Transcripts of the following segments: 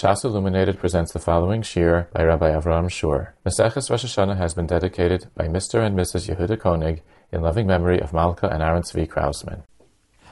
Shas Illuminated presents the following shir by Rabbi Avraham Schorr. Maseches Rosh Hashanah has been dedicated by Mr. and Mrs. Yehuda Koenig in loving memory of Malka and Aaron Tzvi Krausman.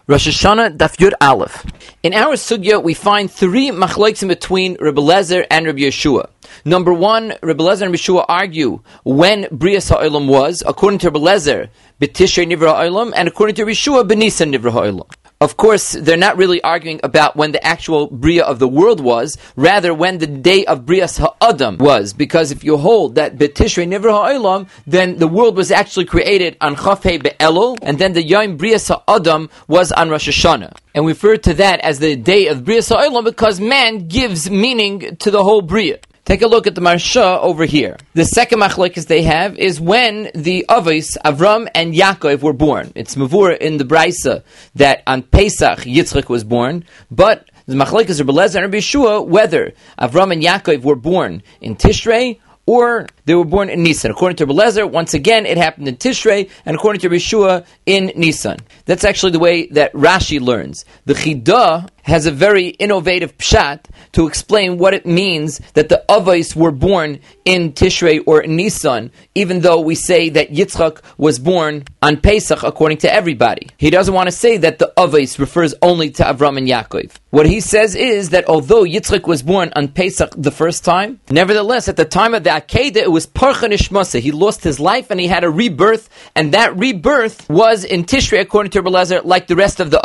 Rosh Hashanah Daf Yud Aleph. In our sugya, we find three machlokes in between Rebbe Lezer and Rebbe Yeshua. Number one, Rebbe Lezer and Yeshua argue when Brias Ha'olam was, according to Rebbe Lezer, B'Tishrei Nivra Ha'olam, and according to Yeshua, B'Nisan Nivra Ha'olam. Of course, they're not really arguing about when the actual Bria of the world was, rather when the day of Brias Ha'adam was, because if you hold that Betishrei Nivra Ha'olam, then the world was actually created on Chafei Be'elul, and then the Yom Brias Ha'adam was on Rosh Hashanah. And we refer to that as the day of Brias Ha'olam because man gives meaning to the whole Bria. Take a look at the Marsha over here. The second machlekes they have is when the Avos, Avram and Yaakov were born. It's Mavur in the Brisa that on Pesach Yitzchak was born, but the machlekes are Beleza and Rabbi Yeshua whether Avram and Yaakov were born in Tishrei or they were born in Nisan. According to Belezer, once again, it happened in Tishrei, and according to Yeshua, in Nisan. That's actually the way that Rashi learns. The Chidah has a very innovative pshat to explain what it means that the Avos were born in Tishrei or in Nisan, even though we say that Yitzchak was born on Pesach according to everybody. He doesn't want to say that the Avos refers only to Avram and Yaakov. What he says is that although Yitzchak was born on Pesach the first time, nevertheless, at the time of the Akedah, it was Parcha Nishmasa. He lost his life and he had a rebirth, and that rebirth was in Tishrei according to Rebelezer, like the rest of the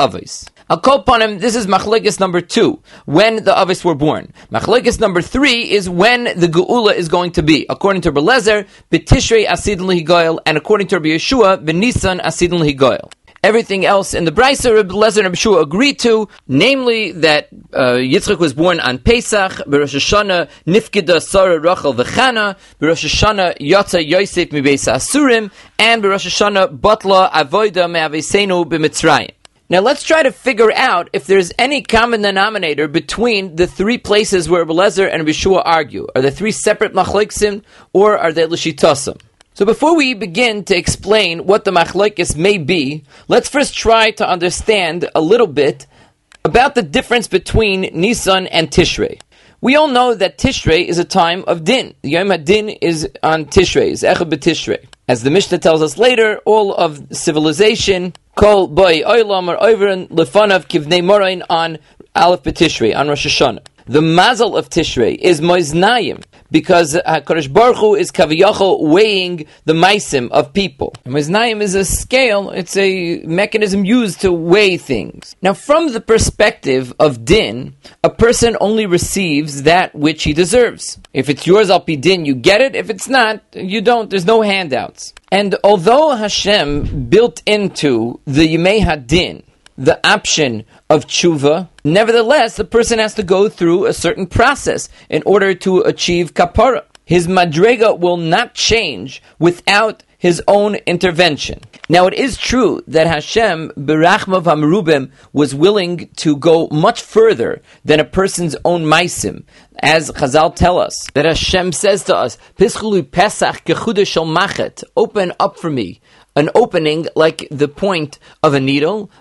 call him. This is Machlekes number two, when the Avis were born. Machlekes number three is when the Geula is going to be. According to Belezer, B'Tishrei Asidin Lihigoyel, and according to Rabbi Yeshua, B'Nisan Asidin Lihigoyel. Everything else in the Brisa, Rabbi Lezer and Shua agreed to, namely that uh, Yitzchak was born on Pesach, Berosh Hashanah, Nifkida Sarah Rachel V'chana, Berosh Hashanah Yotza Yosef Mibeis Asurim, and Berosh Hashanah Batla Avoida Me'avesenu B'Mitzrayim. Now let's try to figure out if there's any common denominator between the three places where Belezer and Yeshua argue. Are they three separate machleksim or are they l'shitasim? So before we begin to explain what the machlekes may be, let's first try to understand a little bit about the difference between Nisan and Tishrei. We all know that Tishrei is a time of din. Yom HaDin is on Tishrei, is Echad. As the Mishnah tells us later, all of civilization, kol boy oilam or overin lefanav kivnei morain on Aleph B'Tishrei, on Rosh Hashanah. The mazel of Tishrei is Moiznayim, because HaKadosh Baruch Hu is Kaviyachol weighing the maisim of people. Moiznayim is a scale, it's a mechanism used to weigh things. Now, from the perspective of din, a person only receives that which he deserves. If it's yours, I'll be din, you get it. If it's not, you don't. There's no handouts. And although Hashem built into the Yimei Hadin, the option of tshuva. Nevertheless, the person has to go through a certain process in order to achieve kapara. His madrega will not change without his own intervention. Now, it is true that Hashem, Berachmav Hamrubim, was willing to go much further than a person's own maisim. As Chazal tell us, that Hashem says to us, Pischulu Pesach machet, open up for me an opening like the point of a needle.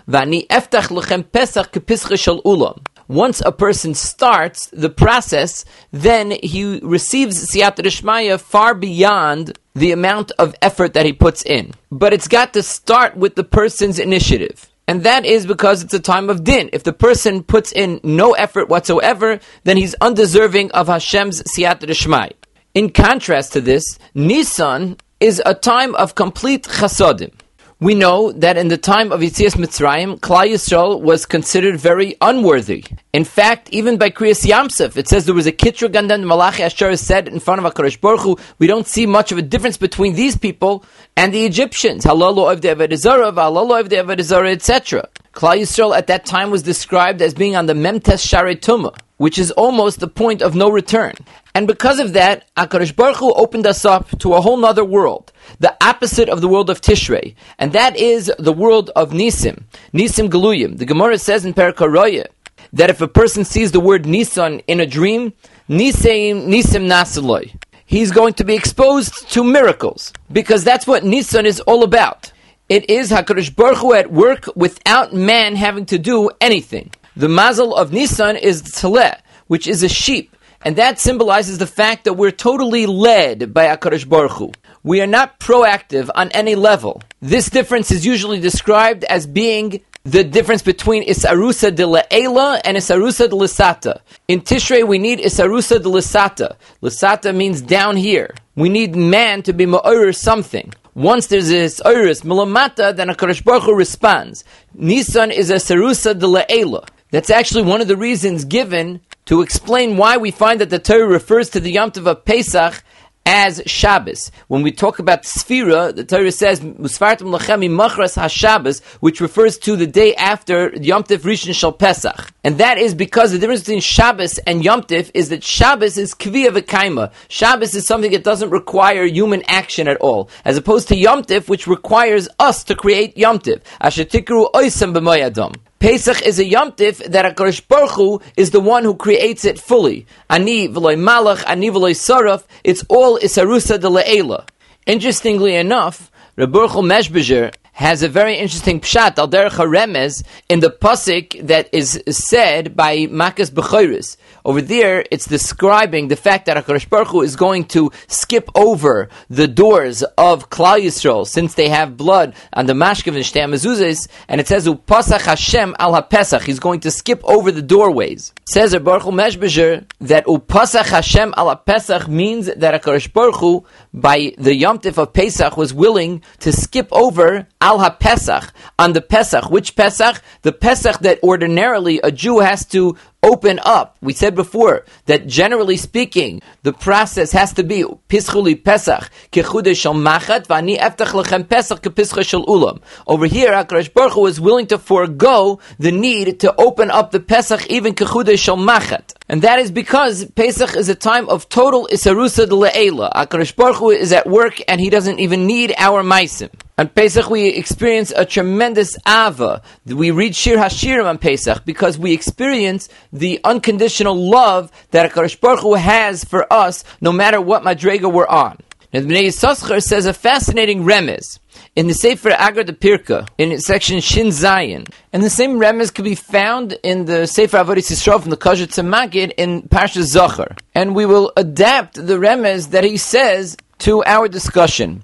Once a person starts the process, then he receives siyat rishmaya far beyond the amount of effort that he puts in. But it's got to start with the person's initiative. And that is because it's a time of din. If the person puts in no effort whatsoever, then he's undeserving of Hashem's siyat rishmaya. In contrast to this, Nisan is a time of complete chasodim. We know that in the time of Yitzias Mitzrayim, Klal Yisrael was considered very unworthy. In fact, even by Kriyas Yamsef, it says there was a Kitra Gandan Malachi Asher said in front of HaKadosh Baruch Hu, we don't see much of a difference between these people and the Egyptians. Halalu the Avedizara, Halalu the Avedizara, etc. Klal Yisrael at that time was described as being on the Memtes Shari Tumah which is almost the point of no return. And because of that, Akadosh Baruch Hu opened us up to a whole nother world, the opposite of the world of Tishrei, and that is the world of Nisim, Nisim Galuyim. The Gemara says in Perikaroya that if a person sees the word Nisan in a dream, Nisim Nisim Nasaloi, he's going to be exposed to miracles, because that's what Nisan is all about. It is Hakadosh Baruch Hu at work without man having to do anything. The mazel of Nisan is the Tzaleh. which is a sheep. And that symbolizes the fact that we're totally led by HaKadosh Baruch Hu. We are not proactive on any level. This difference is usually described as being the difference between Isarusa de La'ela and Isarusa de Lisata. In Tishrei, we need Isarusa de Lisata. Lisata means down here. We need man to be Ma'ur something. Once there's a Isaurus Milamata, then a Baruch Hu responds. Nisan is a Sarusa de La'ela. That's actually one of the reasons given to explain why we find that the Torah refers to the Yom Tov of Pesach as Shabbos. When we talk about Sfira, the Torah says Musfartim Lachemi Machras HaShabbos, which refers to the day after Yom Tif Rishon Shal Pesach. And that is because the difference between Shabbos and Yom Tif is that Shabbos is Kviya V'kaima. Shabbos is something that doesn't require human action at all, as opposed to Yom Tif, which requires us to create Yom Tif. Ashetikru Oisem B'moyadom. Pesach is a yomtiv that HaKadosh Baruch Hu is the one who creates it fully. Ani v'loy malach, ani v'loy saraf, it's all isarusa de le'ela. Interestingly enough, Rebbe Meshbezer has a very interesting pshat al derech remez in the pasuk that is said by Makas Bechoris. Over there, it's describing the fact that Hakadosh Baruch Hu is going to skip over the doors of Klal Yisrael since they have blood on the mashkav and shtei and it says Upasach Hashem al haPesach. He's going to skip over the doorways. Says Baruch Hu Meshbezer that Upasach Hashem al haPesach means that Hakadosh Baruch Hu by the Yom Tif of Pesach was willing to skip over al ha-Pesach, on the Pesach. Which Pesach? The Pesach that ordinarily a Jew has to open up. We said before that generally speaking, the process has to be Pischuli Pesach, Kechude Shal Machat, Vani Eftach Lechem Pesach, Kepischa Shal Ulam. Over here, HaKadosh Baruch is willing to forego the need to open up the Pesach, even Kechude Shal Machat. And that is because Pesach is a time of total Isarusa Le'ela. HaKadosh Baruch Hu is at work and he doesn't even need our Maisim. On Pesach, we experience a tremendous ava. We read Shir Hashirim on Pesach because we experience the unconditional love that HaKadosh Baruch Hu has for us, no matter what madrega we're on. Now, the Bnei Yissaschar says a fascinating remez in the Sefer Agra D'Pirka, in section Shin Zayin. And the same remez can be found in the Sefer Avodah Yisrael from the Kajat Magid in Parsha Zachar. And we will adapt the remez that he says to our discussion.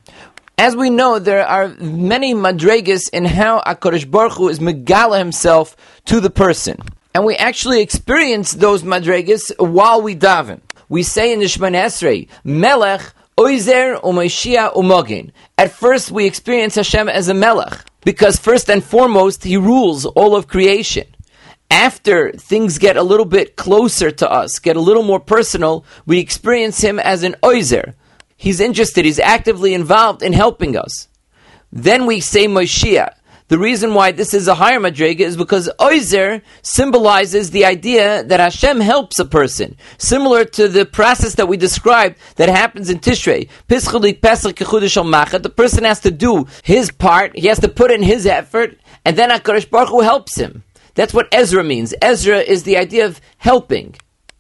As we know, there are many madregas in how Akadosh Baruch Hu is megala himself to the person, and we actually experience those madregas while we daven. We say in the Shemon Esrei, Melech Oizer Umayshia Umogin. At first, we experience Hashem as a Melech because first and foremost, He rules all of creation. After things get a little bit closer to us, get a little more personal, we experience Him as an Oizer He's interested, he's actively involved in helping us. Then we say Moshiach. The reason why this is a higher madrega is because Oizer symbolizes the idea that Hashem helps a person, similar to the process that we described that happens in Tishrei. The person has to do his part, he has to put in his effort, and then HaKadosh Baruch Hu helps him. That's what Ezra means. Ezra is the idea of helping.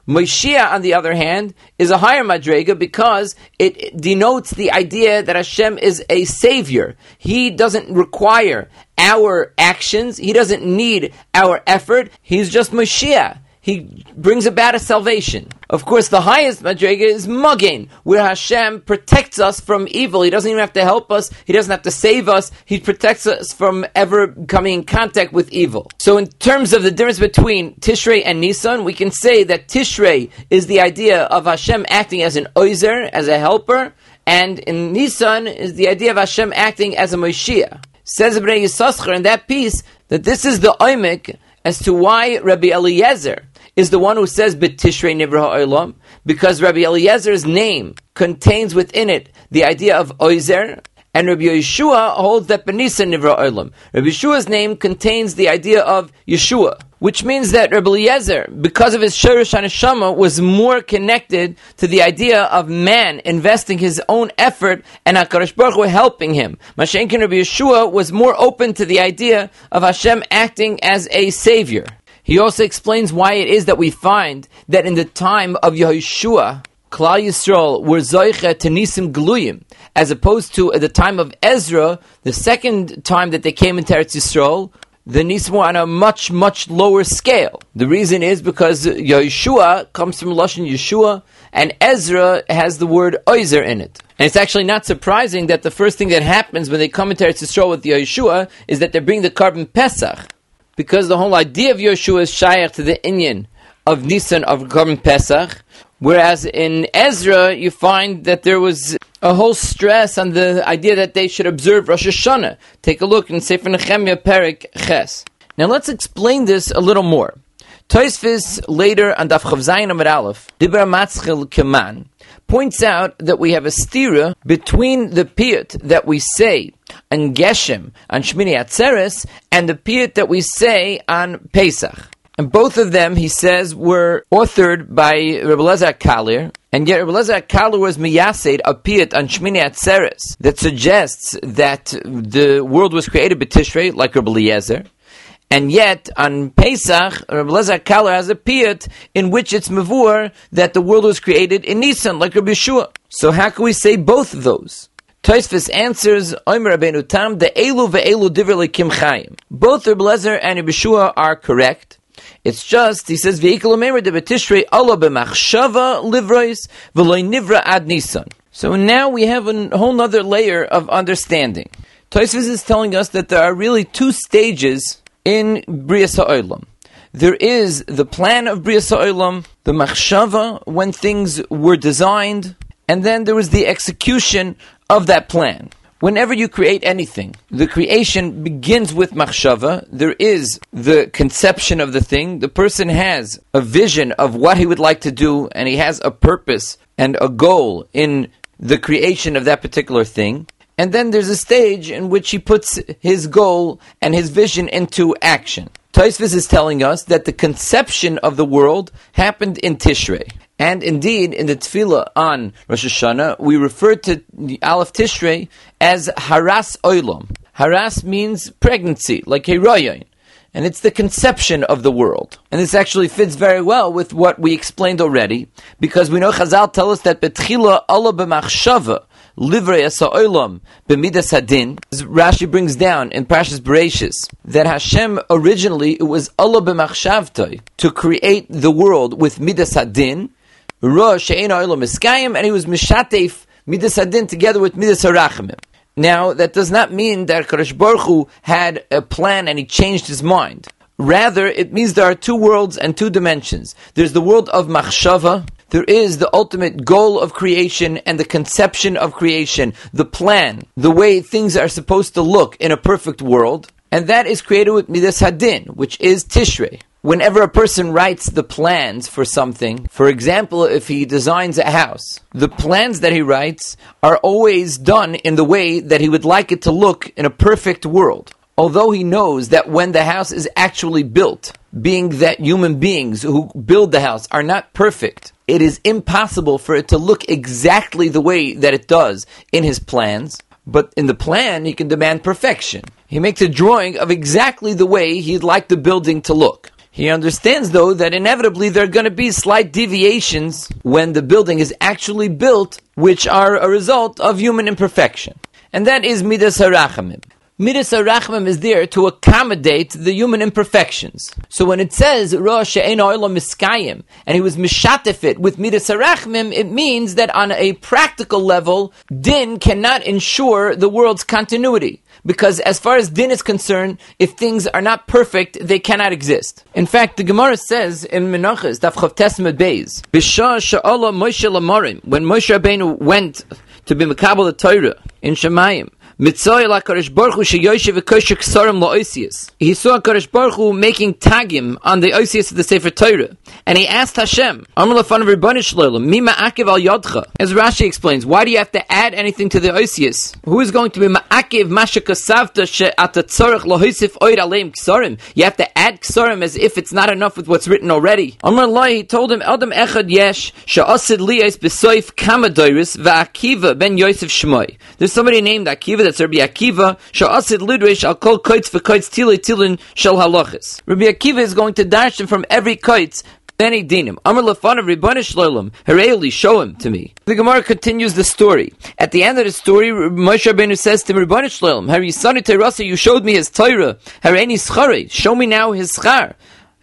Moshiach, on the other hand, is a higher madrega because it denotes the idea that Hashem is a savior. He doesn't require our actions. He doesn't need our effort. He's just Moshiach he brings about a salvation. Of course, the highest madrega is Mugin, where Hashem protects us from evil. He doesn't even have to help us. He doesn't have to save us. He protects us from ever coming in contact with evil. So in terms of the difference between Tishrei and Nisan, we can say that Tishrei is the idea of Hashem acting as an oizer, as a helper, and in Nisan is the idea of Hashem acting as a Moshiach. Says Bnei Yissaschar in that piece that this is the oimik as to why Rabbi Eliezer is the one who says B'tishrei Nivra Ha'olam, because Rabbi Eliezer's name contains within it the idea of Oizer, and Rabbi Yeshua holds that Benisa Nivra Olam. Rabbi Yeshua's name contains the idea of Yeshua, which means that Rabbi Eliezer, because of his Shirish Haneshama, was more connected to the idea of man investing his own effort and HaKadosh Baruch Hu helping him. Mashenkin Rabbi Yeshua was more open to the idea of Hashem acting as a savior. He also explains why it is that we find that in the time of Yehoshua, Klal Yisrael were zoiche to nisim gluyim, as opposed to at the time of Ezra, the second time that they came into Eretz Yisrael, the Nisim were on a much, much lower scale. The reason is because Yeshua comes from Lashon Yeshua, and Ezra has the word Oizer in it. And it's actually not surprising that the first thing that happens when they come into Eretz Yisrael with Yeshua is that they bring the korban Pesach. Because the whole idea of Yeshua is shaykh to the Inyan of Nisan of korban Pesach, whereas in Ezra you find that there was a whole stress on the idea that they should observe Rosh Hashanah. Take a look in Sefer Nehemiah Perik Ches. Now let's explain this a little more. Toisvis later on Daf Chav Zayin Amid Aleph, Dibra Matzchil Keman, points out that we have a stira between the piyut that we say on Geshem, on Shmini Atzeres, and the piyut that we say on Pesach. And both of them, he says, were authored by Rebbe Lezer Kalir, and yet Rebbe Lezer Kalir was miyased a piyut on Shmini Atzeres that suggests that the world was created by Tishrei, like Rebbe Eliezer, and yet, on Pesach, Rabbi Lezer Kalir has a piyut in which it's mavur that the world was created in Nisan, like Rabbi Yeshua. So how can we say both of those? Toisfus answers, Omer Rabbeinu Tam, the Elu ve'elu divrei kim chayim. Both Rabbi Lezer and Rabbi Yeshua are correct. It's just, he says, Ve'ikal omer de betishrei Allah b'machshava livrois v'loy nivra ad Nisan. So now we have a whole other layer of understanding. Toisfus is telling us that there are really two stages in Bria Ha'olam. There is the plan of Bria Ha'olam, the machshava, when things were designed, and then there was the execution of that plan. Whenever you create anything, the creation begins with machshava. There is the conception of the thing. The person has a vision of what he would like to do, and he has a purpose and a goal in the creation of that particular thing. And then there's a stage in which he puts his goal and his vision into action. Taisvis is telling us that the conception of the world happened in Tishrei. And indeed, in the tefillah on Rosh Hashanah, we refer to the Aleph Tishrei as Haras Oilam. Haras means pregnancy, like Heroyin. And it's the conception of the world. And this actually fits very well with what we explained already, because we know Chazal tell us that Betchila Allah b'machshava, livrei olam b'midas hadin. Rashi brings down in Parshas Bereshis that Hashem originally it was Allah b'machshavtoi to create the world with midas hadin, and he was mishatef midas hadin together with midas harachimim. Now, that does not mean that Kadosh Hu had a plan and he changed his mind. Rather, it means there are two worlds and two dimensions. There's the world of machshava, there is the ultimate goal of creation and the conception of creation, the plan, the way things are supposed to look in a perfect world, and that is created with Midas Hadin, which is Tishrei. Whenever a person writes the plans for something, for example, if he designs a house, the plans that he writes are always done in the way that he would like it to look in a perfect world although he knows that when the house is actually built, being that human beings who build the house are not perfect, it is impossible for it to look exactly the way that it does in his plans. But in the plan, he can demand perfection. He makes a drawing of exactly the way he'd like the building to look. He understands, though, that inevitably there are going to be slight deviations when the building is actually built, which are a result of human imperfection. And that is Midas Harachamim. Midas Arachmim is there to accommodate the human imperfections. So when it says Rosh Miskayim and he was mishatefit with Midas Arachmim, it means that on a practical level, din cannot ensure the world's continuity. Because as far as din is concerned, if things are not perfect, they cannot exist. In fact, the Gemara says in Menachas, Daf Chav Tesmet Beis, Bishah Sha'ala Moshe Lamarim, when Moshe Rabbeinu went to be Makabal the Torah in Shemayim, He saw Kodesh Baruch Hu making tagim on the osius of the Sefer Torah. And he asked Hashem. As Rashi explains, why do you have to add anything to the osius? Who is going to be ma'akiv kasavta she'ata tzorech lohisif oid aleim ksarim? You have to add ksarim as if it's not enough with what's written already. Amr he told him, Eldam echad yesh she'asid liyos besoif kamadoiris va'akiva ben Yosef Shmoy. There's somebody named Akiva that's Rabbi Akiva, Sha'asid Ludrish, I'll call Koitz for Koitz Tilin Shel Halachis. Rabbi Akiva is going to dash him from every Koitz Many dinim. Amr lefanav ribbonish shloim. Hareili, show him to me. The Gemara continues the story. At the end of the story, Moshe Rabbeinu says to ribbonish shloim, Har yisani terasa, you showed me his Torah. Hareini schare, show me now his schar.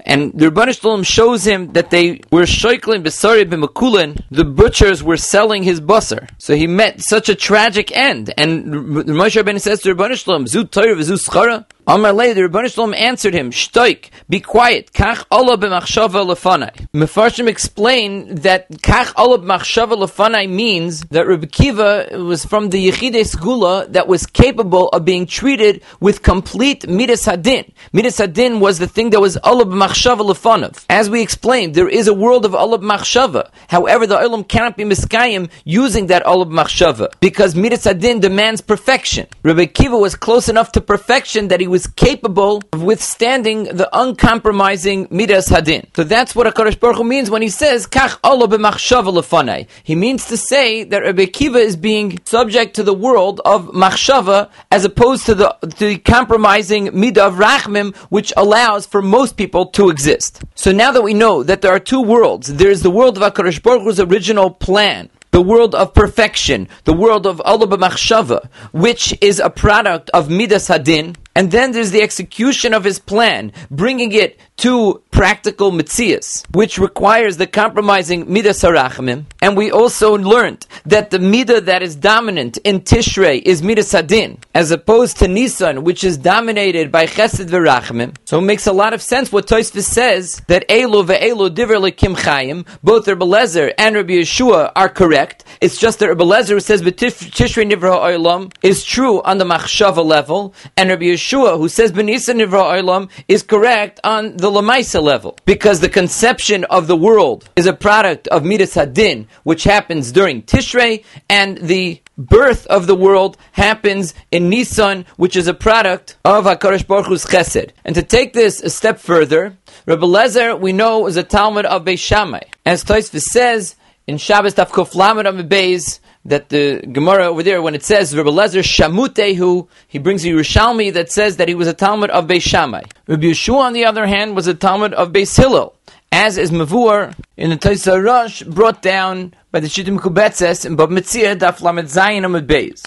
And the Rebbeinu Shalom shows him that they were shoiklin besari b'makulin. The butchers were selling his busser. So he met such a tragic end. And Moshe Rabbeinu says to Rebbeinu Shalom, "Zu Torah v'zu schara." Amar Lei, the Rebbeinu Shalom answered him, "Shtoik, be quiet. Kach Allah b'machshava lefanai." Mefarshim explain that Kach Allah b'machshava lefanai means that Rebbe Kiva was from the Yechidei Segula that was capable of being treated with complete midas hadin. Midas hadin was the thing that was Allah b'machshava lefanav. As we explained, there is a world of Allah b'machshava. However, the Olam cannot be miskayim using that Allah b'machshava because midas hadin demands perfection. Rebbe Kiva was close enough to perfection that he was capable of withstanding the uncompromising midas hadin. So that's what Hakadosh Baruch Hu means when he says kach Allah. He means to say that Rebbe Kiva is being subject to the world of machshava as opposed to the, to the compromising midah of rachmim, which allows for most people to exist. So now that we know that there are two worlds, there is the world of Hakadosh Baruch Hu's original plan, the world of perfection, the world of Allah b'machshava, which is a product of midas hadin, and then there's the execution of his plan, bringing it to practical mitzias, which requires the compromising midas harachmim. And we also learned that the midah that is dominant in Tishrei is midas hadin, as opposed to Nisan, which is dominated by chesed v'rachmim. So it makes a lot of sense what Tosfos says that Elo ve'elo diver lekim chayim, both Rabbi Lezer and Rabbi Yeshua are correct. It's just that Rabbi Lezer says Tishrei nivra ha'olam is true on the machshava level, and Rabbi Yeshua Yeshua, who says Benisa Nivra Olam, is correct on the Lamaisa level. Because the conception of the world is a product of Midas Hadin, which happens during Tishrei, and the birth of the world happens in Nisan, which is a product of HaKadosh Baruch Hu's Chesed. And to take this a step further, Rabbi Lezer, we know, is a Talmud of Beis Shammai. As Tosfos says, in Shabbos Tafkuf Lamed Beis, that the Gemara over there, when it says Rabbi Lezer Shamutehu, he brings a Yerushalmi that says that he was a Talmud of Beis Shammai. Rabbi Yeshua, on the other hand, was a Talmud of Beis Hillel, as is Mavur in the Taisa Rosh brought down by the Shittim Kubetzes in Bava Metzia Daf Lamed Zayin Amud Beis.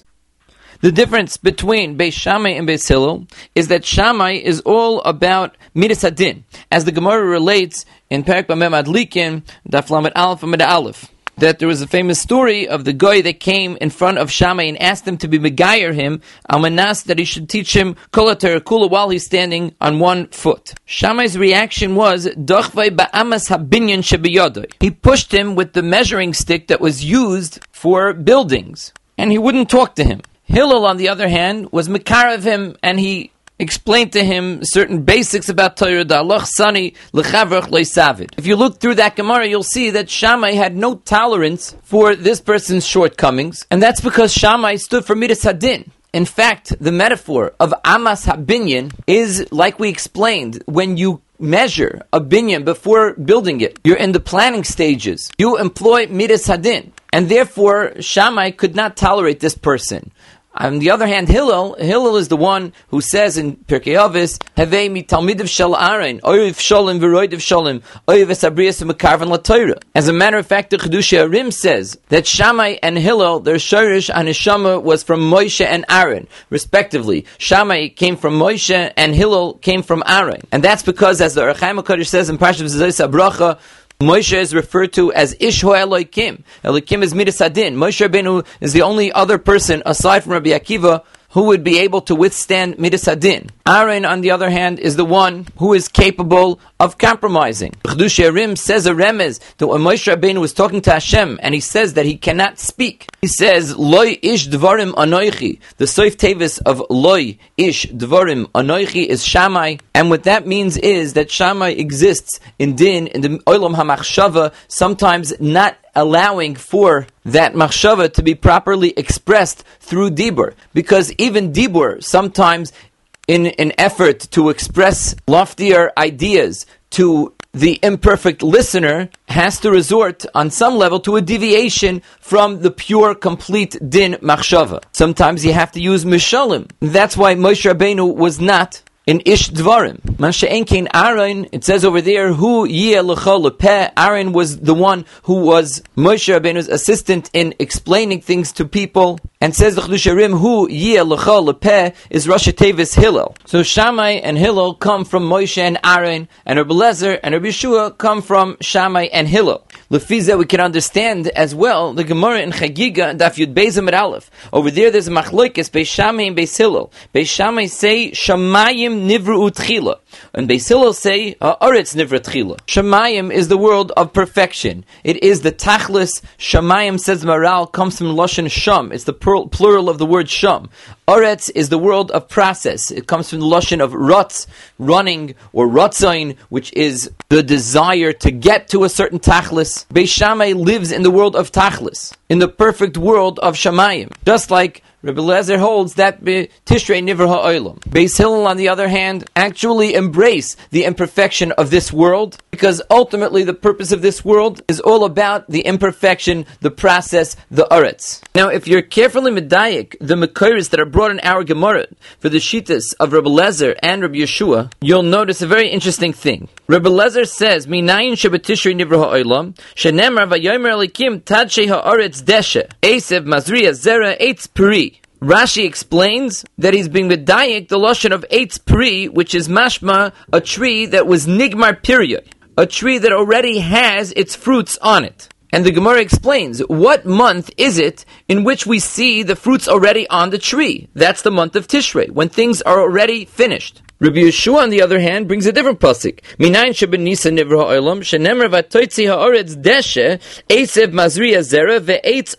The difference between Beis Shammai and Beis Hillel is that Shammai is all about Midas Hadin, as the Gemara relates in Perak Bamem Adlikin, Daf Lamed Aleph Amid Aleph that there was a famous story of the guy that came in front of Shammai and asked him to be Megayer him, Almanas, that he should teach him Kula Terakula while he's standing on one foot. Shammai's reaction was, Dochvai ba'amas habinyan shebiyodoi. He pushed him with the measuring stick that was used for buildings, and he wouldn't talk to him. Hillel, on the other hand, was Mekarav him, and he explained to him certain basics about Torah, Sani, Lechavrach Leisavid. If you look through that Gemara, you'll see that Shammai had no tolerance for this person's shortcomings, and that's because Shammai stood for Midas Hadin. In fact, the metaphor of Amas Habinyan is, like we explained, when you measure a binyan before building it, you're in the planning stages. You employ Midas Hadin. And therefore, Shammai could not tolerate this person. On the other hand, Hillel, Hillel is the one who says in Pirkei Avos, "Havei mi talmidiv shel Aaron, oiv sholim v'roidiv sholim, oiv esabrias v'makarvan laTorah." As a matter of fact, the Chedushei HaRim says that Shammai and Hillel, their shirish and Neshama was from Moshe and Aaron, respectively. Shammai came from Moshe and Hillel came from Aaron, and that's because, as the Rechaim Hakadosh says in Parashat Zayis Abracha, Moshe is referred to as Isho Elokim. Elokim is Midas Adin. Moshe Rabbeinu is the only other person aside from Rabbi Akiva who would be able to withstand Midas Adin. Aaron, on the other hand, is the one who is capable of compromising. Chedushei HaRim says a remez that when Moshe Rabbeinu was talking to Hashem and he says that he cannot speak, he says, Loi ish dvarim anoichi. The soif tevis of Loi ish dvarim anoichi is Shammai, and what that means is that Shammai exists in din, in the olam hamachshava, sometimes not allowing for that machshava to be properly expressed through dibur, because even dibur sometimes in an effort to express loftier ideas to the imperfect listener has to resort on some level to a deviation from the pure, complete din machshava. Sometimes you have to use mishalim. That's why Moshe Rabbeinu was not in Ish Dvarim. Masha'enkein Aaron, it says over there, who Yeh Aaron was the one who was Moshe Rabbeinu's assistant in explaining things to people. And says the Chedushei HaRim, who Lecha is Rosh Tevis Hillel. So Shammai and Hillel come from Moshe and Aaron, and Rabbi Lezer and Rabbi Yeshua come from Shammai and Hillel. Lefiza, we can understand as well the Gemara in Chagiga and Daf Yud Bezim at Aleph. Over there, there's a machlokes Beis Shammai and Beis Hillel. Beis say Shamayim Nivru Utchila, and Beis Hillel say Haaretz Nivru Utchila. Shamayim is the world of perfection. It is the Tachlis. Shamayim says Maral comes from Lashon Sham. It's the plural of the word Sham. Aretz is the world of process. It comes from the Lashon of Rutz, running, or Rutzain, which is the desire to get to a certain Tachlis. Beis lives in the world of Tachlis, in the perfect world of Shamayim. Just like Rabbi Lezer holds that Tishrei Nivra Ha'olam. Beis Hillel, on the other hand, actually embrace the imperfection of this world, because ultimately the purpose of this world is all about the imperfection, the process, the uretz. Now, if you're carefully medayik, the Makiris that are brought in our Gemara for the Shitas of Rabbi Lezer and Rabbi Yeshua, you'll notice a very interesting thing. Rabbi Lezer says, Minayin Tishrei Nivra Ha'olam, Shenemar Vayomer Elikim Tad Ha'aretz Deshe, Esev Mazriya Zera Eitz Peri, Rashi explains that he's being medayik the lotion of Eitz Pri, which is mashma, a tree that was nigmar period, a tree that already has its fruits on it. And the Gemara explains, what month is it in which we see the fruits already on the tree? That's the month of Tishrei, when things are already finished. Rabbi Yeshua, on the other hand, brings a different pasuk. Deshe, mazriya zera ve'etz.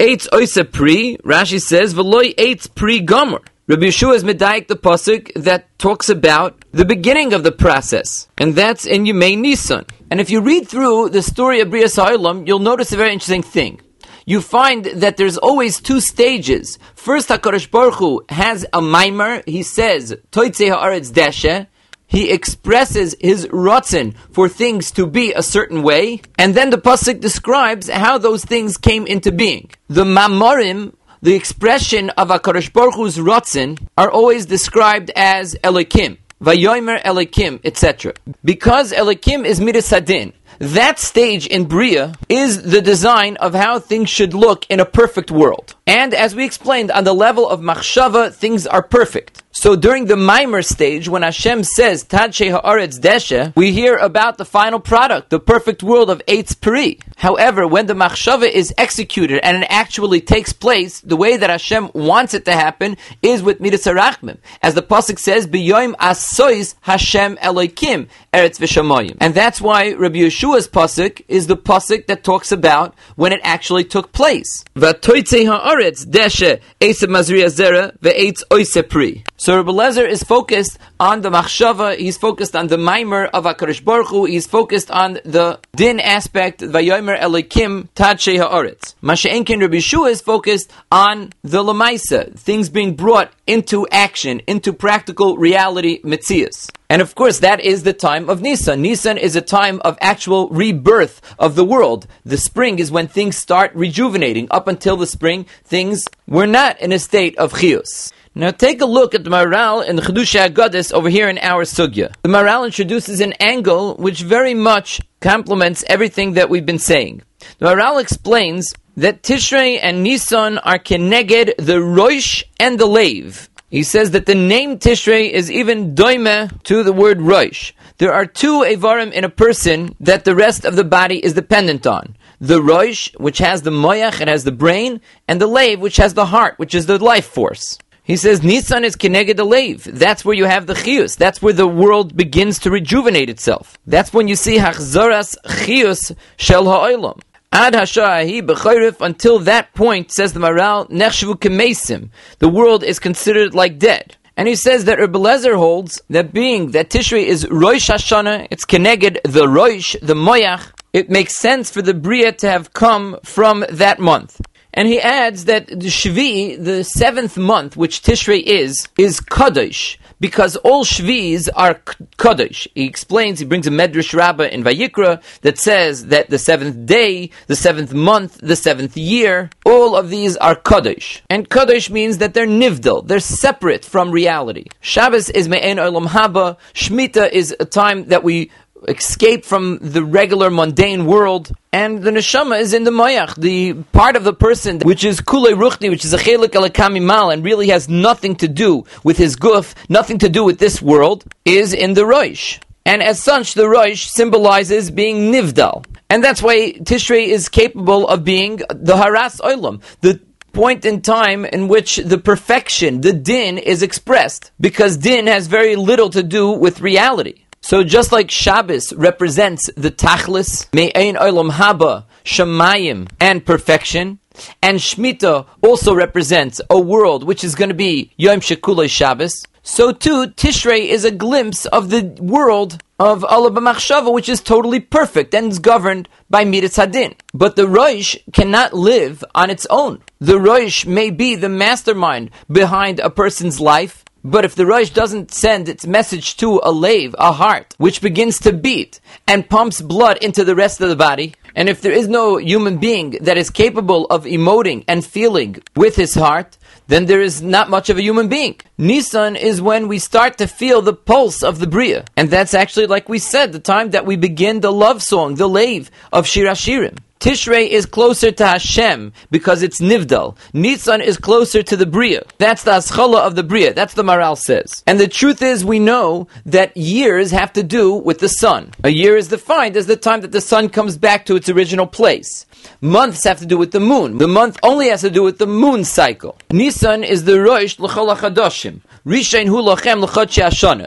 Eitz oisa pri, Rashi says, v'loy eitz pri gomer. Rabbi Yeshua is medayik the pasuk that talks about the beginning of the process, and that's in Yemei Nisan. And if you read through the story of Bria Sa'ilam, you'll notice a very interesting thing. You find that there's always two stages. First, Hakadosh Baruch Hu has a mimer. He says, "Toitze haaretz deshe," he expresses his rotzen for things to be a certain way, and then the pasuk describes how those things came into being. The mamorim, the expression of Hakadosh Baruch Hu's rotzen, are always described as Elikim. Vayomer Elikim, etc. Because Elikim is midas hadin, that stage in Bria is the design of how things should look in a perfect world. And as we explained, on the level of machshava, things are perfect. So during the mimer stage, when Hashem says Tad Haaretz Deshe, we hear about the final product, the perfect world of Eitz Peri. However, when the machshava is executed and it actually takes place, the way that Hashem wants it to happen is with Midas Arachmim. As the pasuk says, B'yoim asois Hashem Elokim Eretz V'shamayim. And that's why Rabbi Yeshua's pasuk is the pasuk that talks about when it actually took place. V'toitze Haaretz Deshe Esav Mazriya Zera Ve'etz Oisepri. So Rabbi Lezer is focused on the machshava, he's focused on the mimer of HaKadosh Baruch Hu, he's focused on the din aspect, Vayomer Elikim Tadshe Ha'aretz. Masha'enkin Rabbi Shua is focused on the Lamaisa, things being brought into action, into practical reality, Mitzias. And of course, that is the time of Nisan. Nisan is a time of actual rebirth of the world. The spring is when things start rejuvenating. Up until the spring, things were not in a state of chios. Now take a look at the Maral in the Chiddushei Aggados over here in our Sugya. The Maral introduces an angle which very much complements everything that we've been saying. The Maral explains that Tishrei and Nisan are keneged the Roish and the Lave. He says that the name Tishrei is even doime to the word Roish. There are two Evarim in a person that the rest of the body is dependent on. The Roish, which has the Moyach, it has the brain, and the Lave, which has the heart, which is the life force. He says Nisan is Keneged Alev. That's where you have the Chius. That's where the world begins to rejuvenate itself. That's when you see Hachzoras Chius Shel Ha'olam. Ad Hashahi B'chayrif, until that point, says the Maral, Nechshavu Kemesim. The world is considered like dead. And he says that Rebbe Lezer holds that being that Tishrei is Rosh Hashanah, it's Keneged the Rosh, the Moyach, it makes sense for the Bria to have come from that month. And he adds that the Shvi, the seventh month, which Tishrei is, is Kadosh, because all Shvis are Kadosh. He explains, he brings a Medrash Rabbah in Vayikra that says that the seventh day, the seventh month, the seventh year, all of these are Kadosh. And Kadosh means that they're Nivdal, they're separate from reality. Shabbos is Me'en Olam Haba, Shemitah is a time that we escape from the regular mundane world, and the neshama is in the mayach, the part of the person which is kulei ruchni, which is a chelik alakami mal, and really has nothing to do with his guf, nothing to do with this world, is in the roish. And as such, the roish symbolizes being nivdal. And that's why Tishrei is capable of being the haras olam, the point in time in which the perfection, the din, is expressed. Because din has very little to do with reality. So just like Shabbos represents the Tachlis, Me'ein Olam Haba, Shemayim, and perfection, and Shemitah also represents a world which is going to be Yom Shekulei Shabbos, so too Tishrei is a glimpse of the world of Allah B'machshava, which is totally perfect and is governed by Midas Hadin. But the Rosh cannot live on its own. The Rosh may be the mastermind behind a person's life, but if the Rosh doesn't send its message to a lave, a heart, which begins to beat and pumps blood into the rest of the body, and if there is no human being that is capable of emoting and feeling with his heart, then there is not much of a human being. Nisan is when we start to feel the pulse of the Bria. And that's actually, like we said, the time that we begin the love song, the lave of Shirashirim. Tishrei is closer to Hashem because it's Nivdal. Nisan is closer to the Bria. That's the Aschala of the Bria. That's the Maral says. And the truth is, we know that years have to do with the sun. A year is defined as the time that the sun comes back to its original place. Months have to do with the moon. The month only has to do with the moon cycle. Nisan is the Rosh L'chol.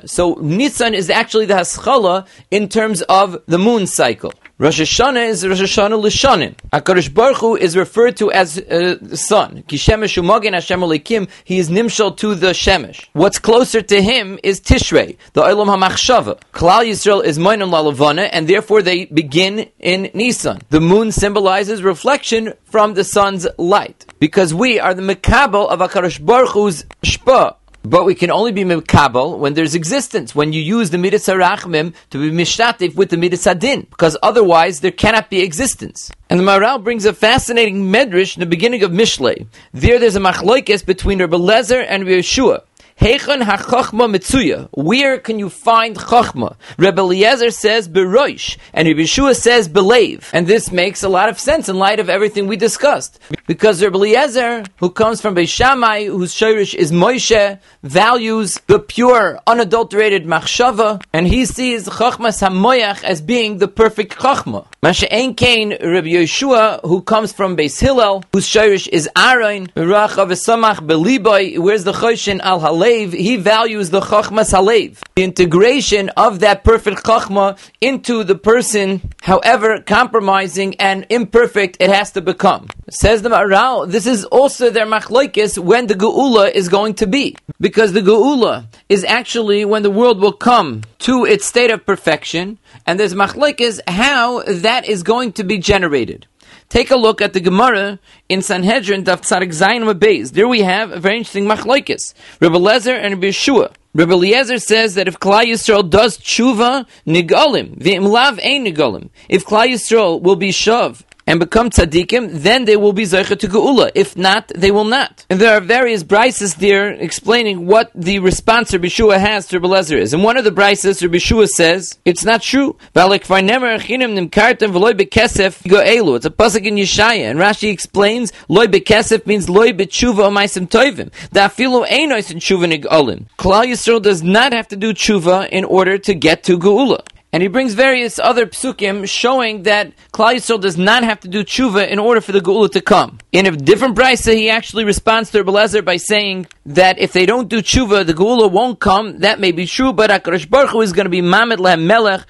So Nisan is actually the Haschala in terms of the moon cycle. Rosh Hashanah is Rosh Hashanah Lishanim. HaKadosh Baruch Hu is referred to as uh, sun. Umagin Hashem he is nimshal to the Shemesh. What's closer to him is Tishrei, the Olam HaMachshava. Klal Yisrael is Moinim Lalavana, and therefore they begin in Nisan. The moon symbolizes reflection from the sun's light. Because we are the Mekabel of HaKadosh Baruch Hu's but we can only be mekabel when there's existence, when you use the midas harachmim to be mishtatif with the midas adin, because otherwise there cannot be existence. And the Maral brings a fascinating medrash in the beginning of Mishlei. There, there's a machlokes between Rabbi Lezer and Rabbi Yeshua. Heichon mitzuya. Where can you find chachma? Rebbe Eliezer says beroish, and Rebbe Yeshua says believe. And this makes a lot of sense in light of everything we discussed. Because Rebbe Eliezer, who comes from Beis Shammai, whose shirish is Moshe, values the pure, unadulterated machshava, and he sees chachmas hamoyach as being the perfect chachma. Masha Ein Kain, Rebbe Yeshua, who comes from Beis Hillel, whose shirish is Aaron, Rach of Esamach Beliboy, where's the choshin al halei Halev, he values the Chachmas Halev, the integration of that perfect Chachma into the person, however compromising and imperfect it has to become. Says the Maral, this is also their machlokes when the Geula is going to be. Because the Geula is actually when the world will come to its state of perfection, and there's machlokes how that is going to be generated. Take a look at the Gemara in Sanhedrin, Daf Tzadik Zayin Beis. There we have a very interesting machlokes. Rebbe Lezer and Rebbe Yeshua. Rebbe Eliezer says that if Klal Yisrael does tshuva, nigalim, v'im lav ein nigalim. If Klal Yisrael will be shav and become tzaddikim, then they will be zeicha to geula. If not, they will not. And there are various brises there explaining what the response Rabbi Shua has to Rabbi Lezer is. And one of the brises, Rabbi Shua says, it's not true. It's a pasuk in Yeshaya, and Rashi explains, loy bekesef means loy betshuva omaisim toivim. Da'afilu einois in tshuva nigolim. Klal Yisrael does not have to do tshuva in order to get to geula. And he brings various other psukim showing that Klal Yisrael does not have to do tshuva in order for the Geula to come. In a different brisa, he actually responds to Rebelezer by saying that if they don't do tshuva, the Geula won't come. That may be true, but HaKadosh Baruch is going to be Mamed Lehem Melech, of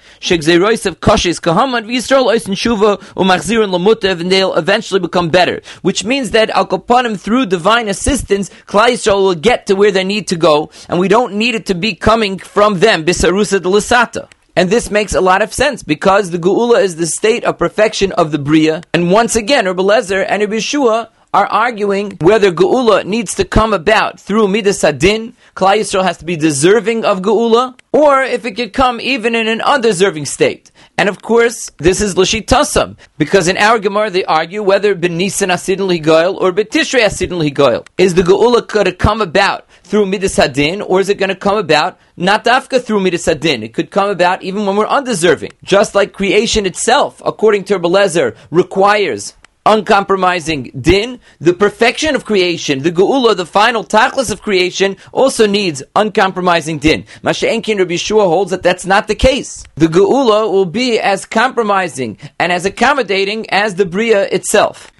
Koshes Kahaman, Yisrael Oisin Tshuva, Umachzir and Lamutev, and they'll eventually become better. Which means that Al Kapanim, through divine assistance, Klal Yisrael will get to where they need to go, and we don't need it to be coming from them, Bisarusa de. And this makes a lot of sense because the Geula is the state of perfection of the Bria. And once again, Rabbi Lezer and Rabbi Yeshua are arguing whether Geula needs to come about through Midas Adin, Klal Yisrael has to be deserving of Geula, or if it could come even in an undeserving state. And of course, this is Lashitasam, because in our Gemara they argue whether Benisan Asidin Ligoil or Betishrei Asidin Ligoil. Is the Geula going to come about through Midas Hadin, or is it going to come about not dafka through Midas Hadin? It could come about even when we're undeserving. Just like creation itself, according to Belezer, requires uncompromising din, the perfection of creation, the geula, the final tachlis of creation, also needs uncompromising din. Masha'enkin Rabbi Yeshua holds that that's not the case. The geula will be as compromising and as accommodating as the bria itself.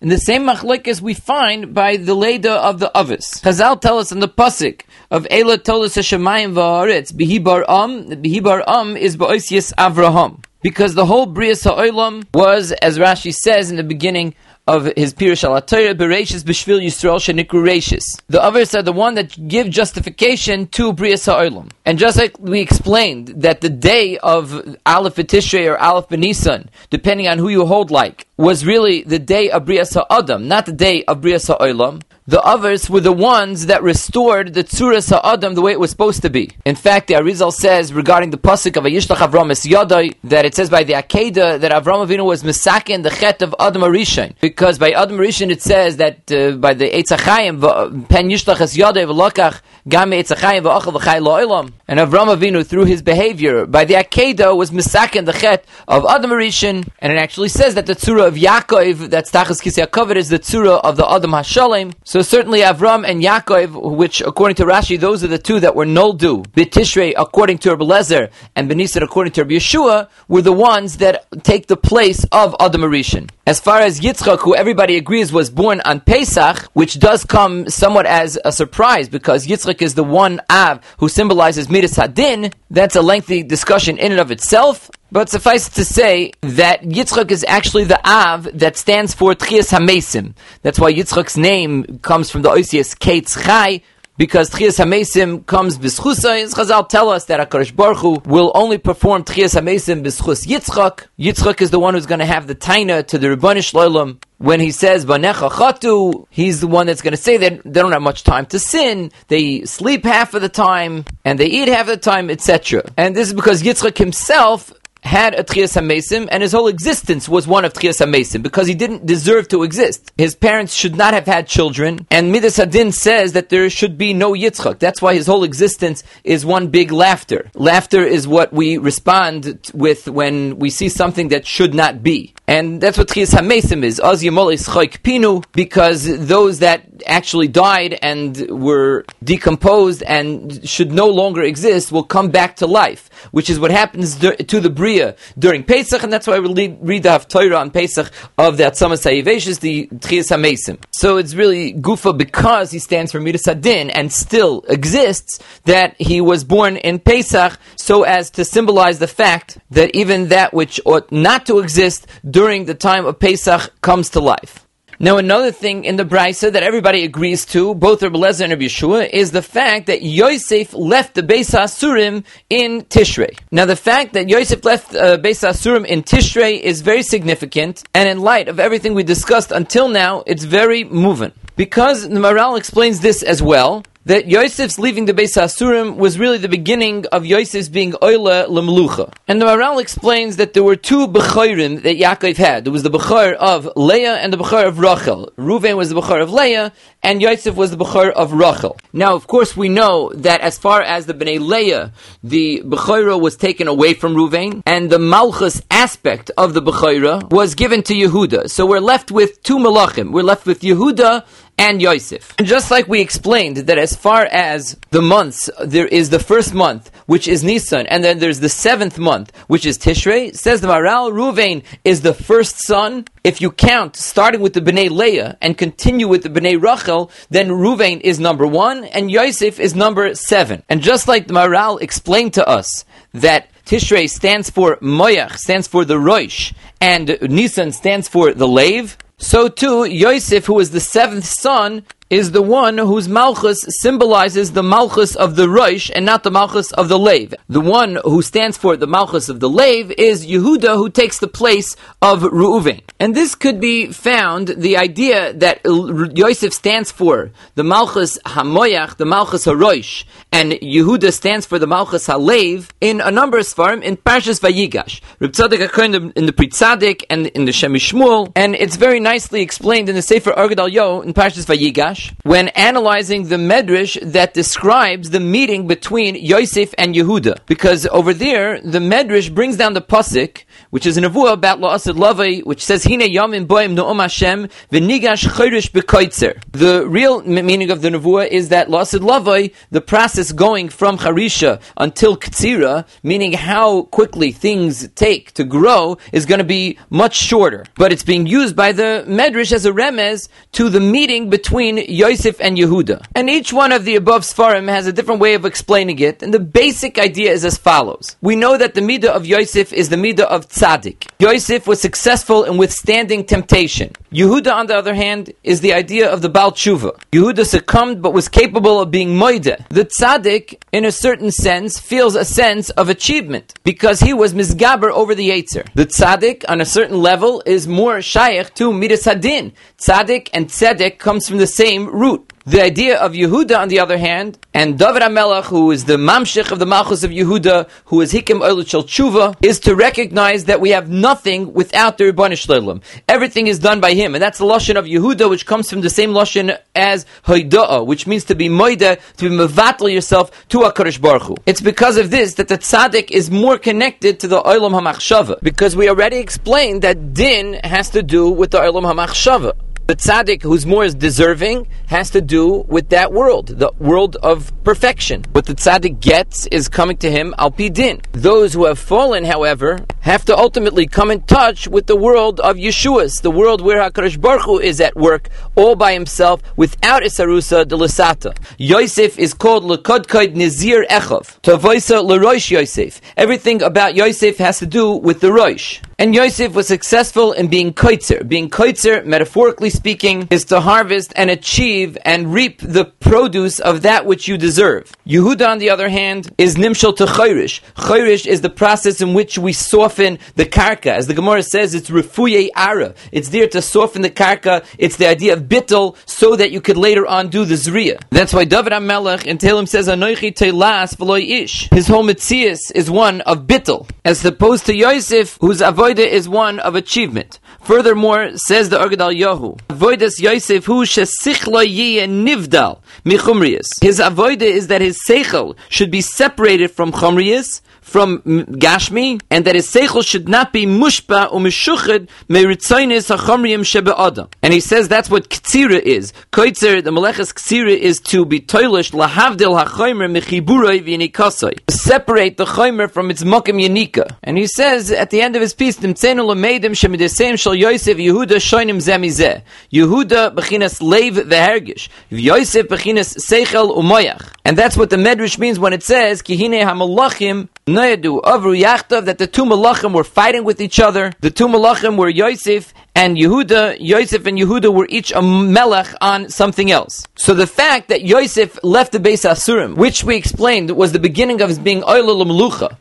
In the same machlekes we find by the Leda of the Avis. Chazal tell us in the pasuk of Ela Tolis Hashemayim V'Haaretz Bihibar Am. Bihibar Am is Ba'oisius Avraham because the whole Bria Sa'olam was, as Rashi says in the beginning of his Pirush Bereshis B'Shvil Yisrael. The others are the one that give justification to Bria Sa'olam. And just like we explained that the day of Aleph Tishrei or Aleph Benisan, depending on who you hold like, was really the day of Bria Sa'adam, not the day of Bria Sa'olam the others were the ones that restored the Tzura Sa'adam the way it was supposed to be. In fact, the Arizal says regarding the pasuk of Ayishlach Avram Es Yadai that it says by the Akedah that Avram Avinu was misakin the chet of Adam because by Adam it says that uh, by the Eitzachayim pen Yishlach Es Yadai v'lokach and Avram Avinu through his behavior by the Akedah was misakin the chet of Adam Arishan and it actually says that the Tzura of Yaakov that's Tachas Kisei is the Tzura of the Adam Hashalem so certainly Avram and Yaakov, which according to Rashi, those are the two that were noldu. B'tishrei, according to Rebbe and Benisan, according to Rabbi Yeshua, were the ones that take the place of Adam Arishan. As far as Yitzchak, who everybody agrees was born on Pesach, which does come somewhat as a surprise because Yitzchak is the one Av who symbolizes Midas Hadin, that's a lengthy discussion in and of itself. But suffice to say that Yitzchak is actually the Av that stands for Tchias HaMesim. That's why Yitzchak's name comes from the Oisius Kates Chai, because Tchias HaMesim comes B'schusa. Chazal tell us that HaKadosh Baruch Hu will only perform Tchias HaMesim B'schus Yitzchak. Yitzchak is the one who's going to have the taina to the Ribbonish Shloim. When he says Banecha Chatu, he's the one that's going to say that they don't have much time to sin. They sleep half of the time and they eat half of the time, etc. And this is because Yitzchak himself had a Tchias HaMesim, and his whole existence was one of Tchias HaMesim, because he didn't deserve to exist. His parents should not have had children, and Midas Hadin says that there should be no Yitzchak. That's why his whole existence is one big laughter. Laughter is what we respond with when we see something that should not be. And that's what Tchias HaMesim is, Az Yemolis Pinu, because those that actually died and were decomposed and should no longer exist will come back to life, which is what happens to the Bria during Pesach, and that's why we read the Haftorah on Pesach of the Atzamas HaYiveshis, the Tchias HaMesim. So it's really Gufa because he stands for Midas Adin and still exists that he was born in Pesach so as to symbolize the fact that even that which ought not to exist during the time of Pesach comes to life. Now, another thing in the Brisa that everybody agrees to, both Rabbi Lezer and Rabbi Yeshua, is the fact that Yosef left the Beis Asurim in Tishrei. Now, the fact that Yosef left uh, Beis Asurim in Tishrei is very significant, and in light of everything we discussed until now, it's very moving. Because the Maharal explains this as well, that Yosef's leaving the Beis Asurim was really the beginning of Yosef's being Oila Lemlucha. And the Maharal explains that there were two Bechorim that Yaakov had. There was the Bechor of Leah and the Bechor of Rachel. Reuven was the Bechor of Leah, and Yosef was the Bechor of Rachel. Now, of course, we know that as far as the Bnei Leah, the Bechora was taken away from Reuven, and the Malchus aspect of the Bechora was given to Yehuda. So we're left with two Malachim. We're left with Yehuda and Yosef. And just like we explained that as far as the months, there is the first month, which is Nisan, and then there's the seventh month, which is Tishrei, says the Maharal, Ruvain is the first son. If you count, starting with the Bnei Leah and continue with the Bnei Rachel, then Ruvain is number one, and Yosef is number seven. And just like the Maharal explained to us that Tishrei stands for Moyach, stands for the Roish, and Nisan stands for the Lave, so too, Yosef, who was the seventh son, is the one whose malchus symbolizes the malchus of the Rosh and not the malchus of the Lev. The one who stands for the malchus of the Lev is Yehuda, who takes the place of Reuven. And this could be found, the idea that Yosef stands for the malchus Hamoyach, the malchus Harosh, and Yehuda stands for the malchus Halev in a number of svarim in Parshas Vayigash. Reb Tzadok in the Pri Tzaddik and in the Shem MiShmuel, and it's very nicely explained in the Sefer Ohr Gedalyahu in Parshas Vayigash when analyzing the medrash that describes the meeting between Yosef and Yehuda. Because over there, the medrash brings down the pasuk, which is a nevuah about La'asad Lavai, which says, Hine Yamim Boim No'om Hashem V'nigash Chayrish. The real meaning of the nevuah is that La'asad Lavai, the process going from Harisha until Ktsira, meaning how quickly things take to grow, is going to be much shorter. But it's being used by the medrash as a remez to the meeting between Yosef and Yehuda. And each one of the above Sfarim has a different way of explaining it, and the basic idea is as follows. We know that the midah of Yosef is the midah of tzaddik. Yosef was successful in withstanding temptation. Yehuda, on the other hand, is the idea of the Baal Tshuva. Yehuda succumbed but was capable of being moide. The tzaddik, in a certain sense, feels a sense of achievement because he was misgaber over the Yetzer. The tzaddik, on a certain level, is more shaykh to midas hadin. Tzaddik and tzedek comes from the same root. The idea of Yehuda, on the other hand, and David HaMelech, who is the mamshich of the Malchus of Yehuda, who is Hikim Oilut Shel Tshuva, is to recognize that we have nothing without the Ribbon Shleilim. Everything is done by him, and that's the Lashon of Yehuda, which comes from the same Lashon as Hoida'a, which means to be Moida, to be Mevatel yourself to HaKadosh Baruch Hu. It's because of this that the Tzaddik is more connected to the Olam HaMachshava, because we already explained that Din has to do with the Olam HaMachshava. The tzaddik who's more deserving has to do with that world, the world of perfection. What the tzaddik gets is coming to him al din. Those who have fallen, however, have to ultimately come in touch with the world of Yeshua's, the world where Hakadosh Baruch Hu is at work all by himself without isarusa de lasata. Yosef is called lekodkod nizir echov. Tavoisa leroish Yosef. Everything about Yosef has to do with the roish. And Yosef was successful in being koitzer. Being koitzer, metaphorically speaking, is to harvest and achieve and reap the produce of that which you deserve. Yehuda, on the other hand, is nimshal to chayrish. Chayrish is the process in which we soften the karka. As the Gemara says, it's refuye ara. It's there to soften the karka. It's the idea of bittel so that you could later on do the zriya. That's why David HaMelech in Tehillim says, Anoichi telas v'loy ish. His whole mitzias is one of bittel. As opposed to Yosef, whose avoid avoida is one of achievement. Furthermore, says the Ohr Gedalyahu, avoidas Yosef hu nivdal michumrius. His avoida is that his seichel should be separated from chumrius, from Gashmi, and that his seichel should not be mushpa or mishuchad meritzoinis hachomriyim shebe'adam. And he says that's what ktsira is. Koitzer, the maleches ktsira is to be toilish lahavdil hachomer mechiburoi v'yinikasoi. Separate the chomer from its mokim yanika. And he says at the end of his piece, Nimtzenu lemeidim shemidesem shal Yosef Yehuda shoinim zemizeh. Yehuda bechinas leiv vehergish. Yosef bechinas seichel umoyach. And that's what the Medrash means when it says, Kihine hamalachim Noyadu Avru that the two Malachim were fighting with each other. The two Malachim were Yosef and Yehuda. Yosef and Yehuda were each a melech on something else. So the fact that Yosef left the Beis Asurim, which we explained was the beginning of his being Oilul Melucha,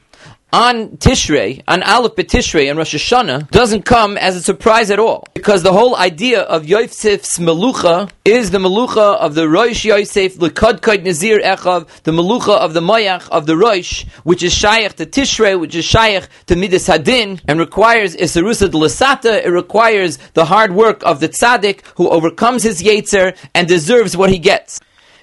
on Tishrei, on Aleph B'Tishrei and Rosh Hashanah, doesn't come as a surprise at all. Because the whole idea of Yosef's Melucha is the Melucha of the Rosh Yosef, the Kodkod Nazir Echav, the Melucha of the Mayach of the Rosh, which is Shaykh to Tishrei, which is Shaykh to Midas Hadin, and requires Isarusa de Lasata, it requires the hard work of the Tzaddik who overcomes his Yetzer and deserves what he gets.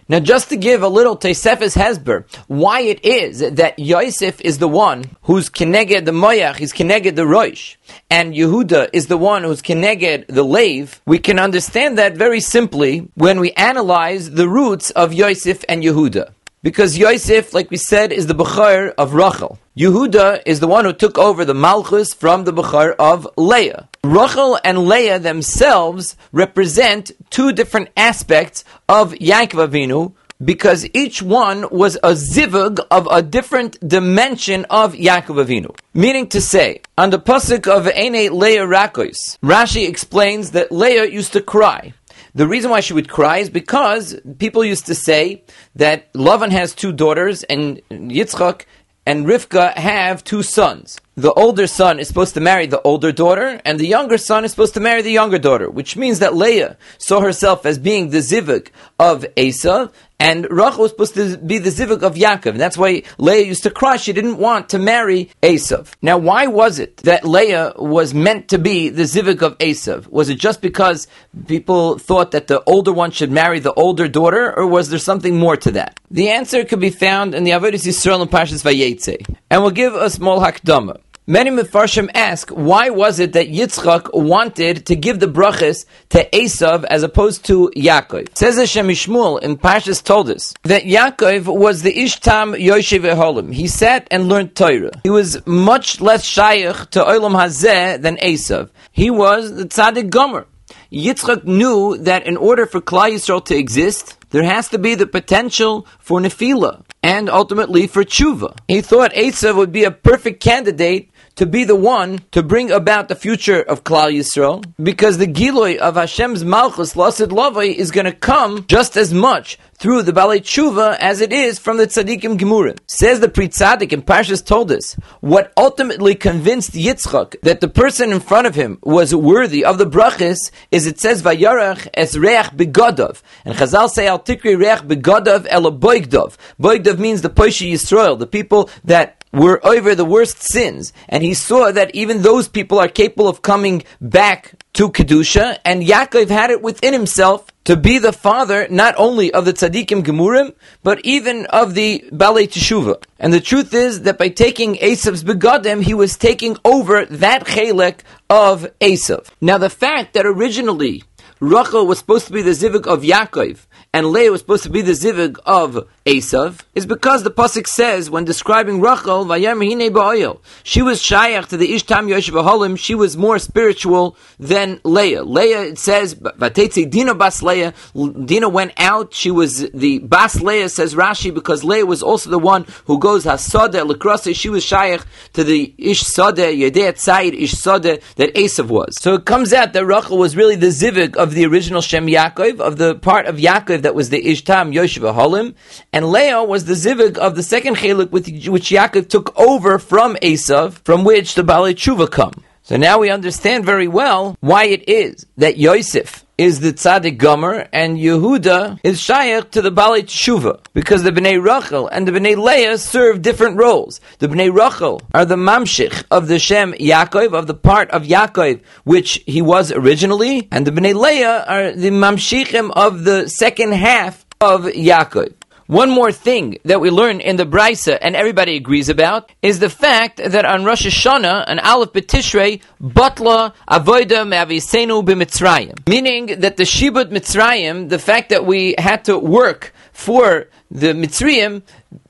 Now, just to give a little Tesefes Hesber, why it is that Yosef is the one who's Keneged the Moyach, he's Keneged the Roish, and Yehuda is the one who's Keneged the Lave, we can understand that very simply when we analyze the roots of Yosef and Yehuda. Because Yosef, like we said, is the Bechar of Rachel. Yehuda is the one who took over the Malchus from the Bechar of Leah. Rachel and Leah themselves represent two different aspects of Yaakov Avinu, because each one was a zivug of a different dimension of Yaakov Avinu. Meaning to say, on the pasuk of Ene Leah Rakos, Rashi explains that Leah used to cry The reason why she would cry is because people used to say that Lavan has two daughters and Yitzchak and Rivka have two sons. The older son is supposed to marry the older daughter, and the younger son is supposed to marry the younger daughter, which means that Leah saw herself as being the zivug of Asa, and Rachel was supposed to be the zivug of Yaakov. And that's why Leah used to cry. She didn't want to marry Esav. Now, why was it that Leah was meant to be the zivug of Esav? Was it just because people thought that the older one should marry the older daughter, or was there something more to that? The answer could be found in the Avodah Yisrael and Parshas Vayetze, and we'll give a small hakdama. Many Mefarshim ask, why was it that Yitzchak wanted to give the brachas to Esav as opposed to Yaakov? Says Hashem Shmuel in Pashas Toldos that Yaakov was the Ishtam Yoshev Eholim. He sat and learned Torah. He was much less shaykh to Olam Hazeh than Esav. He was the Tzaddik Gomer. Yitzchak knew that in order for Klal Yisrael to exist, there has to be the potential for nefila and ultimately for tshuva. He thought Esav would be a perfect candidate to be the one to bring about the future of Klal Yisrael, because the Giloy of Hashem's Malchus, Lasid Lavai, is going to come just as much through the Balei Tshuva as it is from the Tzaddikim Gemurim. Says the Pri and Parshas Toldos, what ultimately convinced Yitzchak that the person in front of him was worthy of the brachis is it says Vayarach es reach begodov. And Chazal say al tikri reach begodov ela boigdov. Boigdov means the Poishi Yisrael, the people that were over the worst sins, and he saw that even those people are capable of coming back to Kedusha, and Yaakov had it within himself to be the father not only of the tzaddikim gemurim, but even of the balei teshuva. And the truth is that by taking Esav's begadim, he was taking over that chelek of Esav. Now the fact that originally Rachel was supposed to be the zivug of Yaakov, and Leah was supposed to be the zivug of Esav, is because the pasuk says when describing Rachel, she was shayach to the Ishtam Yoshev Holim. She was more spiritual than Leah. Leah, it says, Dina Bas Leah. Dina went out. She was the Bas Leah, says Rashi, because Leah was also the one who goes Hasada Lakrasa. She was shayach to the Ish Sada Yedei Tzayid Ish Sada that Esav was. So it comes out that Rachel was really the zivug of the original Shem Yaakov, of the part of Yaakov that was the Ishtam Yoshev Holim, and Leah was the zivig of the second with which Yaakov took over from Esav, from which the Balei Tshuva come. So now we understand very well why it is that Yosef is the tzaddik gomer and Yehuda is shaykh to the Balei Tshuva because the Bnei Rachel and the Bnei Leah serve different roles. The Bnei Rachel are the mamshich of the Shem Yaakov of the part of Yaakov which he was originally, and the Bnei Leah are the mamshichim of the second half of Yaakov. One more thing that we learn in the Brisa, and everybody agrees about, is the fact that on Rosh Hashanah, an Aleph B'Tishrei, Batla Avoida Me'avisenu B'Mitzrayim. Meaning that the Shibud Mitzrayim, the fact that we had to work for the Mitzrayim,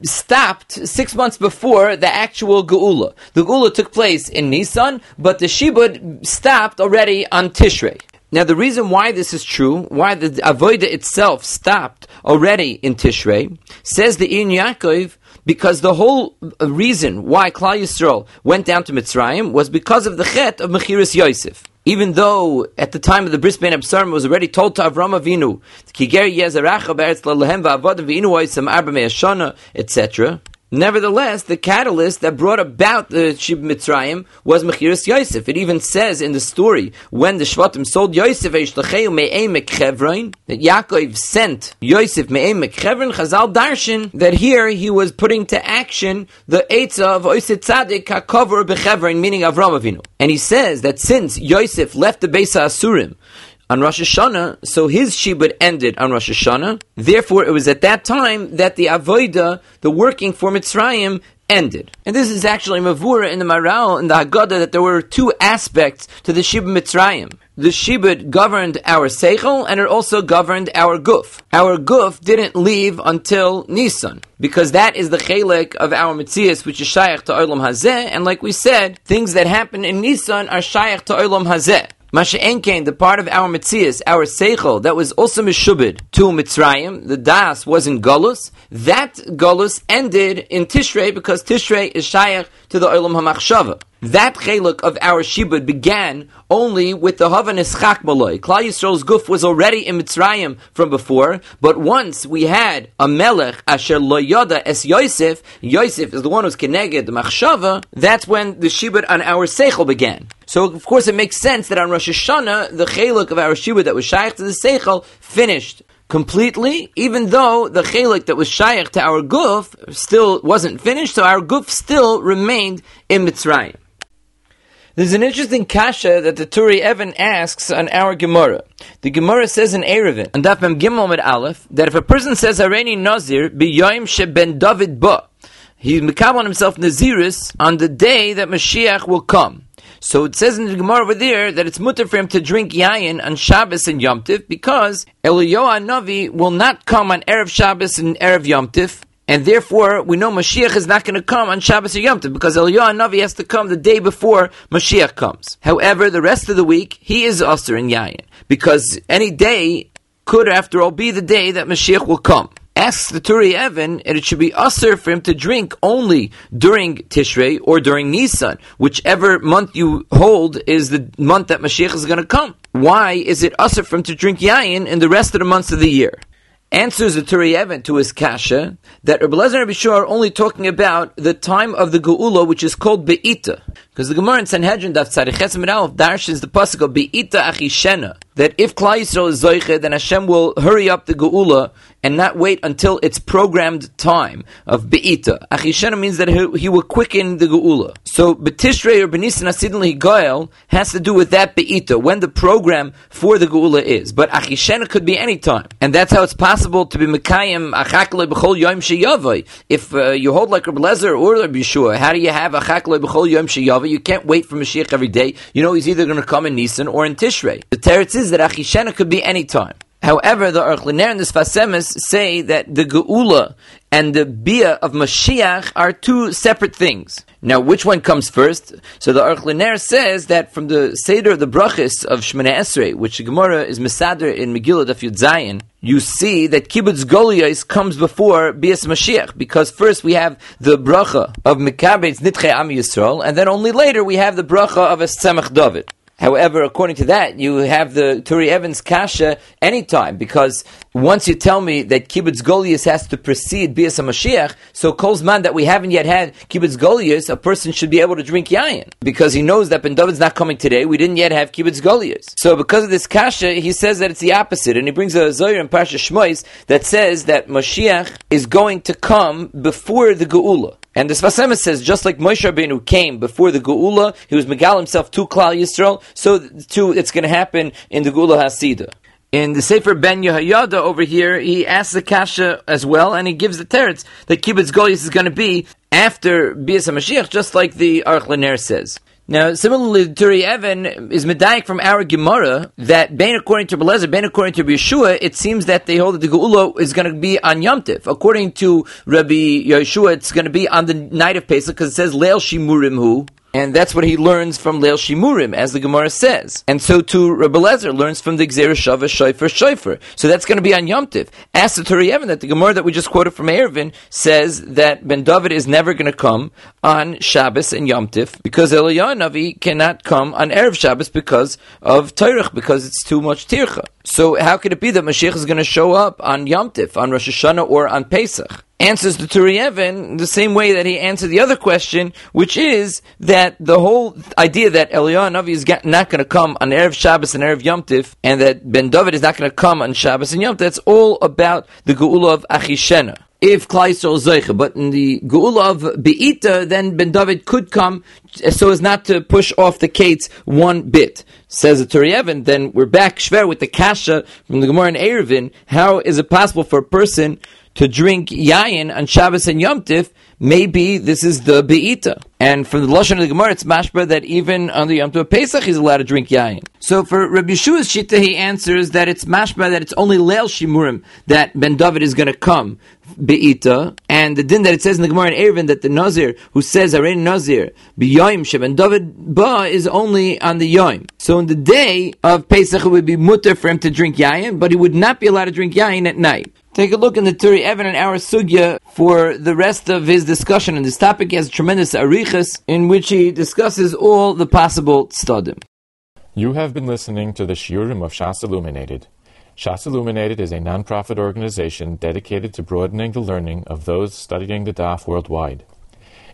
stopped six months before the actual Geula. The Geula took place in Nisan, but the Shibud stopped already on Tishrei. Now, the reason why this is true, why the avoida itself stopped already in Tishrei, says the Ein Yaakov, because the whole uh, reason why Klal Yisrael went down to Mitzrayim was because of the chet of Mechiris Yosef. Even though at the time of the Bris Bein Absarim was already told to Avram Avinu, etc., Nevertheless, the catalyst that brought about the Shib Mitzrayim was Mechiris Yosef. It even says in the story when the Shvatim sold Yosef that Yaakov sent Yosef Chazal Darshan that here he was putting to action the Eitzah of Oiset Tzadik HaKover Bechevron, meaning Avram Avinu. And he says that since Yosef left the Beis Asurim, on Rosh Hashanah, so his shibud ended on Rosh Hashanah. Therefore, it was at that time that the avoida, the working for Mitzrayim, ended. And this is actually Mavura in the Maharal, in the Haggadah, that there were two aspects to the Shibud Mitzrayim. The Shibud governed our Seichel, and it also governed our Guf. Our Guf didn't leave until Nisan, because that is the Chelek of our Mitzias, which is Shaykh to Olam Hazeh, and like we said, things that happen in Nisan are Shaykh to Olam Hazeh. Masha Enkain, the part of our Mitzias, our Seichel, that was also Mishubid to Mitzrayim, the Das was in Golus, that Golus ended in Tishrei because Tishrei is Shayach to the Olam HaMachshava. That cheluk of our shibud began only with the Havanis Chak Maloi. Klal Yisrael's guf was already in Mitzrayim from before, but once we had a Melech Asher Lo Yoda Es Yosef, Yosef is the one who's Keneged, the Machshava, that's when the shibud on our Seichel began. So of course it makes sense that on Rosh Hashanah, the cheluk of our shibud that was shaykh to the Seichel finished completely, even though the chelik that was shaykh to our guf still wasn't finished, so our guf still remained in Mitzrayim. There's an interesting kasha that the Turei Even asks on our Gemara. The Gemara says in Eruvin, on Daf Mem Gimel Med Aleph, that if a person says Areni Nazir, B'yoim Sheben David Ba, he's mekab on himself Naziris on the day that Mashiach will come. So it says in the Gemara over there that it's mutter for him to drink yayin on Shabbos and Yom Tif because Eliyahu Navi will not come on Erev Shabbos and Erev Yom Tif, and therefore we know Mashiach is not going to come on Shabbos or Yom Tif because Eliyahu Navi has to come the day before Mashiach comes. However, the rest of the week he is Aser in yayin because any day could, after all, be the day that Mashiach will come asks the Turei Even, and it should be usher for him to drink only during Tishrei or during Nisan, whichever month you hold is the month that Mashiach is going to come. Why is it usher for him to drink yayin in the rest of the months of the year? Answers the Turei Even to his kasha that Rabbi Lezer and Rabbi Shua are only talking about the time of the Geula, which is called Be'ita. Because the Gemara in Sanhedrin, Daf Tzadich Chesim Aleph, darshins the pasuk Be'ita Achishena, that if Klal Yisrael is Zoiche, then Hashem will hurry up the Geula and not wait until its programmed time of Be'ita. Achishena means that he, he will quicken the Geula. So Betishrei or Benisan Asidin Goel has to do with that Be'ita, when the program for the Geula is. But Achishena could be any time. And that's how it's possible to be Mekayim Achakle B'chol Yom Sheyavoy. If uh, you hold like Rabbi Lezer or Rabbi Yeshua, how do you have Achakle B'chol Yom Sheyavoy? You can't wait for Mashiach every day. You know he's either going to come in Nisan or in Tishrei. The teretz is that Achishena could be any time. However, the Aruch LaNer and the Sfas Emes say that the Geula and the Bia of Mashiach are two separate things. Now, which one comes first? So the Aruch LaNer says that from the Seder of the Brachis of Shemana Esrei, which the Gemara is Mesader in Megillah Daf Yud you see that Kibbutz Golias comes before Bias Mashiach, because first we have the bracha of Mekabetz Nitche Am Yisrael, and then only later we have the bracha of Esemach David. However, according to that, you have the Turei Evens Kasha anytime, because once you tell me that Kibbutz Goliath has to precede Bias Mashiach, so Kolzman that we haven't yet had Kibbutz Goliath, a person should be able to drink Yayin. Because he knows that Ben David's not coming today, we didn't yet have Kibbutz Goliath. So because of this Kasha, he says that it's the opposite, and he brings a Zohar in Parsha Shmois that says that Mashiach is going to come before the Geula. And the Sfas Emes says, just like Moshe Rabbeinu came before the Geula, he was Megal himself to Klal Yisrael, so too it's going to happen in the Geula Hasidah. In the Sefer Ben Yehoyada over here, he asks the Kasha as well, and he gives the teretz that Kibbutz Goliath is going to be after Bias HaMashiach, just like the Arch says. Now, similarly, Turei Even is medayik from our Gemara that Ben according to Belezer, Ben according to Yeshua, it seems that they hold that the Geula is going to be on Yom Tif. According to Rabbi Yeshua, it's going to be on the night of Pesach because it says Leil Shimurim Hu. And that's what he learns from Leil Shimurim, as the Gemara says. And so too, Rabbi Lezer learns from the Gzera Shava Shaifer. So that's going to be on Yom Tiv. Ask the Evan that the Gemara that we just quoted from Eruvin says that Ben David is never going to come on Shabbos and Yom Tiv because Eliyahu Navi cannot come on Erev Shabbos because of Teirach, because it's too much Tircha. So how could it be that Mashiach is going to show up on Yom Tiv, on Rosh Hashanah, or on Pesach? Answers the Turei Even the same way that he answered the other question, which is that the whole idea that Eliyahu Navi is not going to come on Erev Shabbos and Erev Yom Tif, and that Ben David is not going to come on Shabbos and Yom Tif, that's all about the Geula of Achishena if Klal Yisrael Zeicha. But in the Geula of Be'ita, then Ben David could come so as not to push off the Kates one bit. Says the Turei Even, then we're back Shver with the Kasha from the Gemara in Eruvin. How is it possible for a person to drink yayin on Shabbos and Yom Tif, maybe this is the beita. And from the lashon of the Gemara, it's mashba that even on the Yom Tov Pesach he's allowed to drink yayin. So for Rabbi Yeshua's shita, he answers that it's mashba that it's only leil shimurim that Ben David is going to come beita, and the din that it says in the Gemara in Eruvin that the Nazir who says Arein Nazir b'yoim sheben David ba is only on the yoim. So in the day of Pesach it would be mutter for him to drink yayin, but he would not be allowed to drink yayin at night. Take a look in the Turei Even and our Sugya for the rest of his discussion on this topic. He has tremendous arichas in which he discusses all the possible studim. You have been listening to the Shiurim of Shas Illuminated. Shas Illuminated is a non-profit organization dedicated to broadening the learning of those studying the Daf worldwide.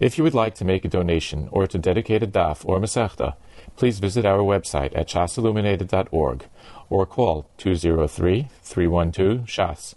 If you would like to make a donation or to dedicate a Daf or Masechta, please visit our website at shasilluminated.org or call 203-312-SHAS.